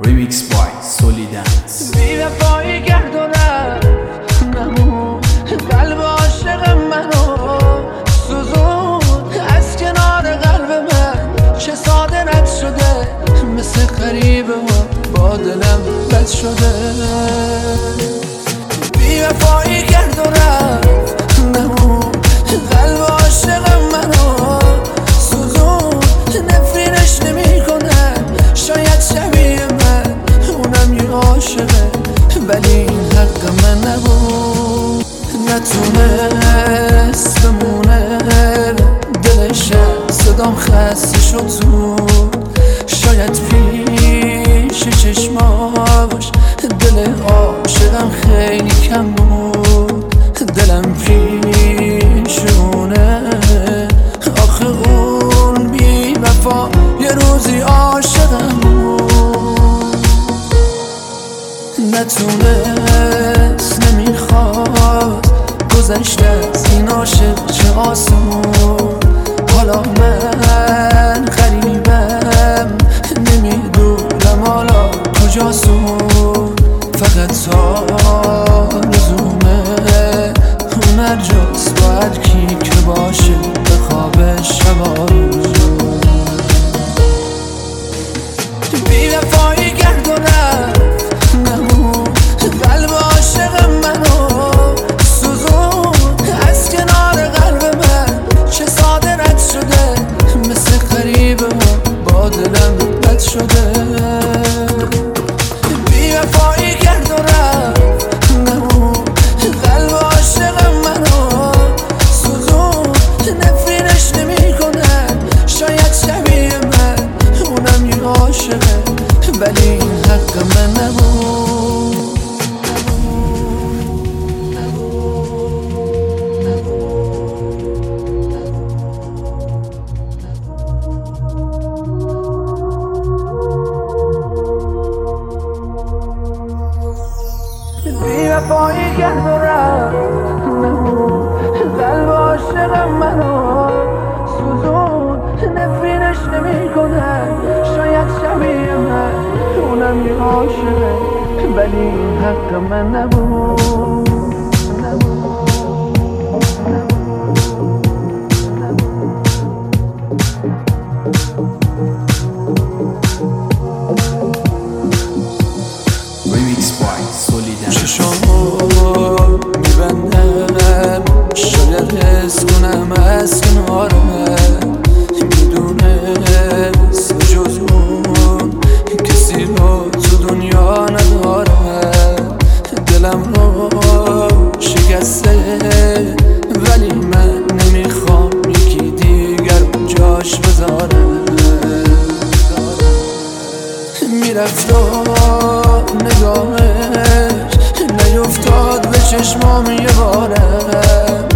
Remix by Solidance بی وفایی گردونم نمون قلب عاشق منو. سوزون. از کنار قلب من چه ساده رد شده. مثل قریب و با دلم بد شده. بی وفایی گردونم عاشقم خیلی کم بود دلم پیشونه. آخه اون بی وفا یه روزی عاشقم بود. نتونست نمی‌خواد گذشته از این عاشق چه آسون حالا من غریبم نمی‌دونم حالا کجاسون فقط آرزومه اون هر جاست باید کی که باشه به خواب شبا بی وفایی وفایی گردورم نمون قلب عاشق منو سوزون نفرینش نمی کنم شاید شبیه من اونم یه عاشقه ولی حق من نبود. Remix by Solidance کنم از کنارم می‌دونه جز اون. کسی رو تو دنیا ندارم. دلم رو شکسته ولی من نمی‌خوام یکی دیگر جاش بذارم. می‌رفت و نگاهش نیفتاد به چشمام یه بارم.